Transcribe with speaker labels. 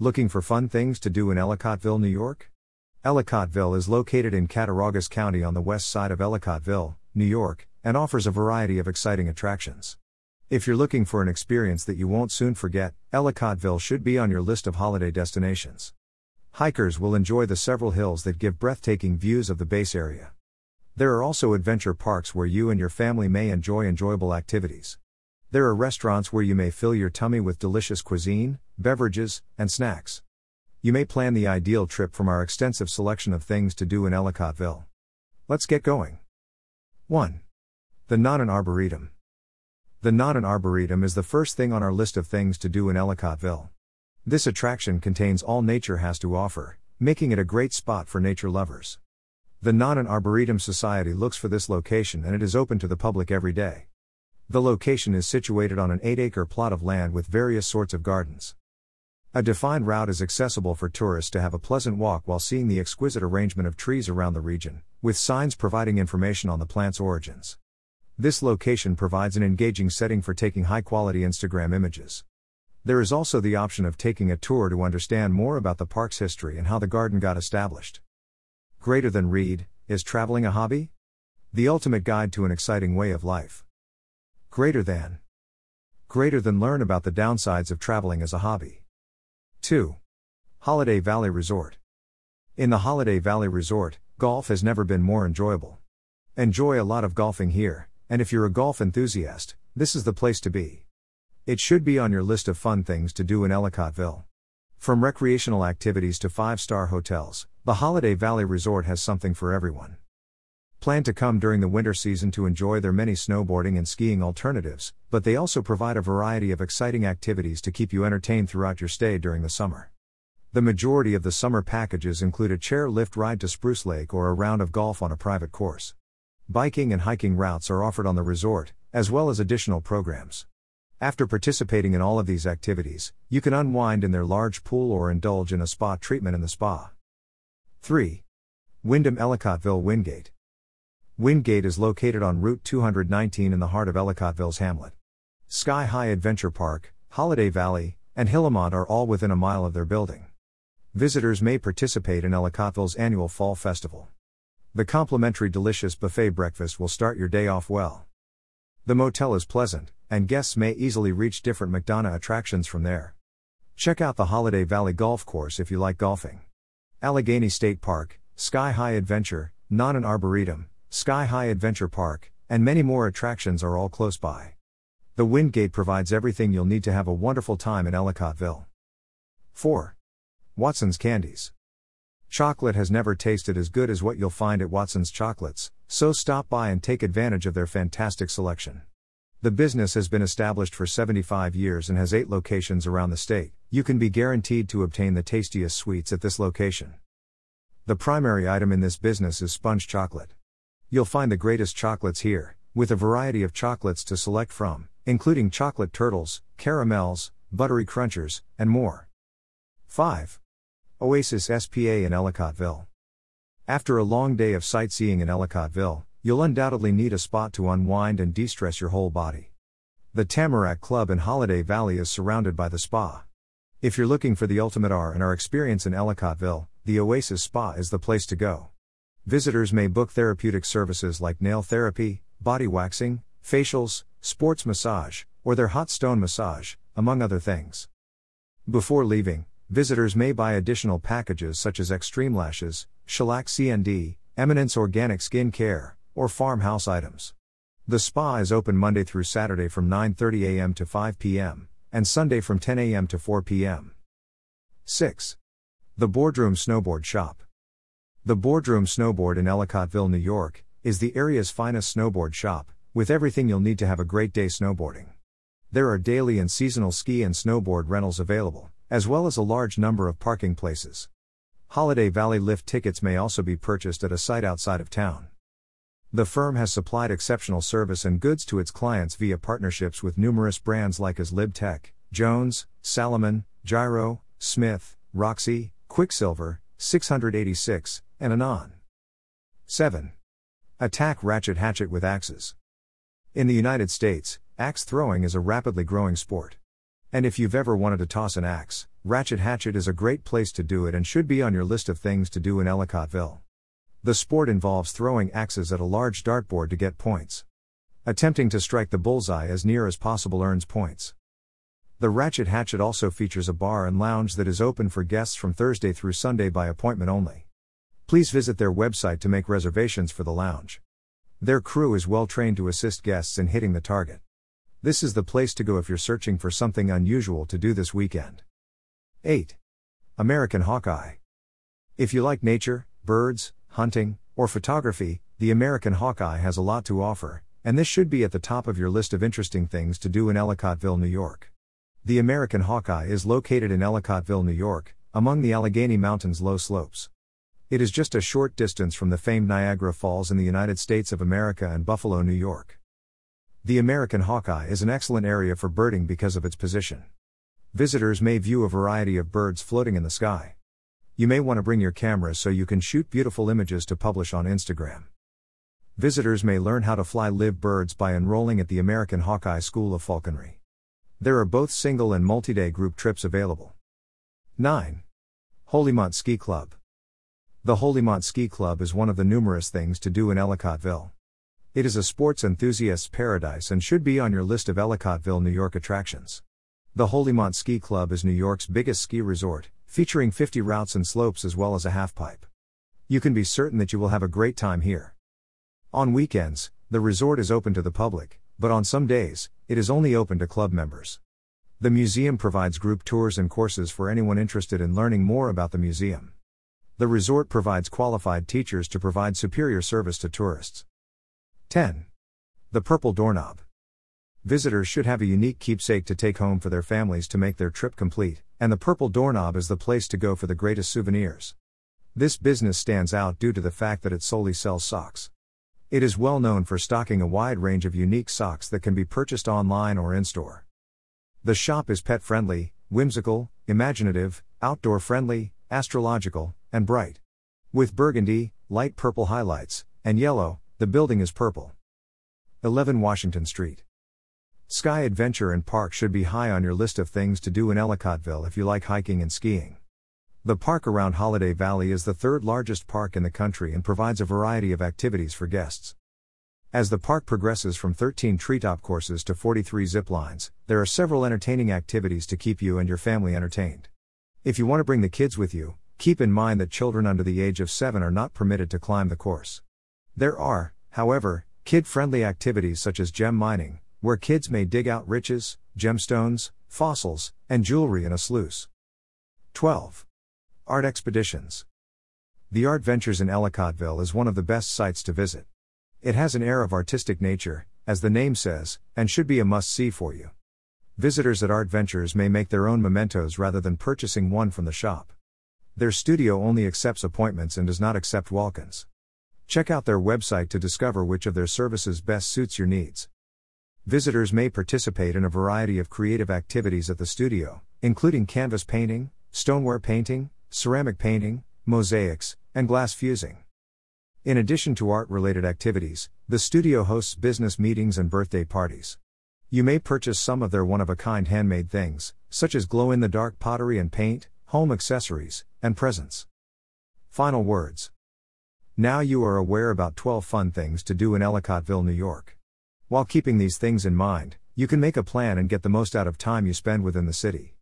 Speaker 1: Looking for fun things to do in Ellicottville, New York? Ellicottville is located in Cattaraugus County on the west side of Ellicottville, New York, and offers a variety of exciting attractions. If you're looking for an experience that you won't soon forget, Ellicottville should be on your list of holiday destinations. Hikers will enjoy the several hills that give breathtaking views of the base area. There are also adventure parks where you and your family may enjoy enjoyable activities. There are restaurants where you may fill your tummy with delicious cuisine, beverages, and snacks. You may plan the ideal trip from our extensive selection of things to do in Ellicottville. Let's get going. 1. The Nonnen Arboretum. The Nonnen Arboretum is the first thing on our list of things to do in Ellicottville. This attraction contains all nature has to offer, making it a great spot for nature lovers. The Nonnen Arboretum Society looks for this location and it is open to the public every day. The location is situated on an 8 acre plot of land with various sorts of gardens. A defined route is accessible for tourists to have a pleasant walk while seeing the exquisite arrangement of trees around the region, with signs providing information on the plant's origins. This location provides an engaging setting for taking high quality Instagram images. There is also the option of taking a tour to understand more about the park's history and how the garden got established. Greater than read, is traveling a hobby? The ultimate guide to an exciting way of life. Greater than. Greater than learn about the downsides of traveling as a hobby. 2. Holiday Valley Resort. In the Holiday Valley Resort, golf has never been more enjoyable. Enjoy a lot of golfing here, and if you're a golf enthusiast, this is the place to be. It should be on your list of fun things to do in Ellicottville. From recreational activities to five star hotels, the Holiday Valley Resort has something for everyone. Plan to come during the winter season to enjoy their many snowboarding and skiing alternatives, but they also provide a variety of exciting activities to keep you entertained throughout your stay during the summer. The majority of the summer packages include a chair lift ride to Spruce Lake or a round of golf on a private course. Biking and hiking routes are offered on the resort, as well as additional programs. After participating in all of these activities, you can unwind in their large pool or indulge in a spa treatment in the spa. 3. Wyndham Ellicottville Wingate. Wingate is located on Route 219 in the heart of Ellicottville's hamlet. Sky High Adventure Park, Holiday Valley, and Hillamont are all within a mile of their building. Visitors may participate in Ellicottville's annual Fall Festival. The complimentary delicious buffet breakfast will start your day off well. The motel is pleasant, and guests may easily reach different McDonough attractions from there. Check out the Holiday Valley Golf Course if you like golfing. Allegheny State Park, Sky High Adventure, Nonnen Arboretum, Sky High Adventure Park, and many more attractions are all close by. The Wingate provides everything you'll need to have a wonderful time in Ellicottville. 4. Watson's Candies. Chocolate has never tasted as good as what you'll find at Watson's Chocolates, so stop by and take advantage of their fantastic selection. The business has been established for 75 years and has 8 locations around the state. You can be guaranteed to obtain the tastiest sweets at this location. The primary item in this business is sponge chocolate. You'll find the greatest chocolates here, with a variety of chocolates to select from, including chocolate turtles, caramels, buttery crunchers, and more. 5. Oasis SPA in Ellicottville. After a long day of sightseeing in Ellicottville, You'll undoubtedly need a spot to unwind and de stress your whole body. The Tamarack Club in Holiday Valley is surrounded by the spa. If you're looking for the ultimate R and R experience in Ellicottville, the Oasis Spa is the place to go. Visitors may book therapeutic services like nail therapy, body waxing, facials, sports massage, or their hot stone massage, among other things. Before leaving, visitors may buy additional packages such as Extreme Lashes, Shellac CND, Eminence Organic Skin Care, or farmhouse items. The spa is open Monday through Saturday from 9:30 a.m. to 5 p.m. and Sunday from 10 a.m. to 4 p.m. 6. The Boardroom Snowboard Shop. The Boardroom Snowboard in Ellicottville, New York, is the area's finest snowboard shop, with everything you'll need to have a great day snowboarding. There are daily and seasonal ski and snowboard rentals available, as well as a large number of parking places. Holiday Valley lift tickets may also be purchased at a site outside of town. The firm has supplied exceptional service and goods to its clients via partnerships with numerous brands like as LibTech, Jones, Salomon, Giro, Smith, Roxy, Quiksilver, 686, and Anon. 7. Attack Ratchet Hatchet with Axes. In the United States, axe throwing is a rapidly growing sport. And if you've ever wanted to toss an axe, Ratchet Hatchet is a great place to do it and should be on your list of things to do in Ellicottville. The sport involves throwing axes at a large dartboard to get points. Attempting to strike the bullseye as near as possible earns points. The Ratchet Hatchet also features a bar and lounge that is open for guests from Thursday through Sunday by appointment only. Please visit their website to make reservations for the lounge. Their crew is well trained to assist guests in hitting the target. This is the place to go if you're searching for something unusual to do this weekend. 8. American Hawkeye. If you like nature, birds, hunting, or photography, the American Hawkeye has a lot to offer, and this should be at the top of your list of interesting things to do in Ellicottville, New York. The American Hawkeye is located in Ellicottville, New York, among the Allegheny Mountains' low slopes. It is just a short distance from the famed Niagara Falls in the United States of America and Buffalo, New York. The American hawkeye is an excellent area for birding because of its position. Visitors may view a variety of birds floating in the sky. You may want to bring your camera so you can shoot beautiful images to publish on Instagram. Visitors may learn how to fly live birds by enrolling at the American Hawkeye School of Falconry. There are both single and multi day group trips available. 9. Holymont Ski Club. The Holymont Ski Club is one of the numerous things to do in Ellicottville. It is a sports enthusiast's paradise and should be on your list of Ellicottville, New York attractions. The Holymont Ski Club is New York's biggest ski resort, featuring 50 routes and slopes as well as a halfpipe. You can be certain that you will have a great time here. On weekends, the resort is open to the public, but on some days, it is only open to club members. The museum provides group tours and courses for anyone interested in learning more about the museum. The resort provides qualified teachers to provide superior service to tourists. 10. The Purple Doorknob. Visitors should have a unique keepsake to take home for their families to make their trip complete, and the Purple Doorknob is the place to go for the greatest souvenirs. This business stands out due to the fact that it solely sells socks. It is well known for stocking a wide range of unique socks that can be purchased online or in store. The shop is pet friendly, whimsical, imaginative, outdoor friendly, astrological, and bright. With burgundy, light purple highlights, and yellow, the building is purple. 11 Washington Street. Sky Adventure and Park should be high on your list of things to do in Ellicottville if you like hiking and skiing. The park around Holiday Valley is the third largest park in the country and provides a variety of activities for guests. As the park progresses from 13 treetop courses to 43 zip lines, there are several entertaining activities to keep you and your family entertained. If you want to bring the kids with you, keep in mind that children under the age of 7 are not permitted to climb the course. There are, however, kid friendly activities such as gem mining, where kids may dig out riches, gemstones, fossils, and jewelry in a sluice. 12. Art Expeditions. The Art Ventures in Ellicottville is one of the best sites to visit. It has an air of artistic nature, as the name says, and should be a must see for you. Visitors at Art Ventures may make their own mementos rather than purchasing one from the shop. Their studio only accepts appointments and does not accept walk ins. Check out their website to discover which of their services best suits your needs. Visitors may participate in a variety of creative activities at the studio, including canvas painting, stoneware painting, ceramic painting, mosaics, and glass fusing. In addition to art related activities, the studio hosts business meetings and birthday parties. You may purchase some of their one of a kind handmade things, such as glow in the dark pottery and paint, home accessories, and presents. Final words. Now you are aware about 12 fun things to do in Ellicottville, New York. While keeping these things in mind, you can make a plan and get the most out of time you spend within the city.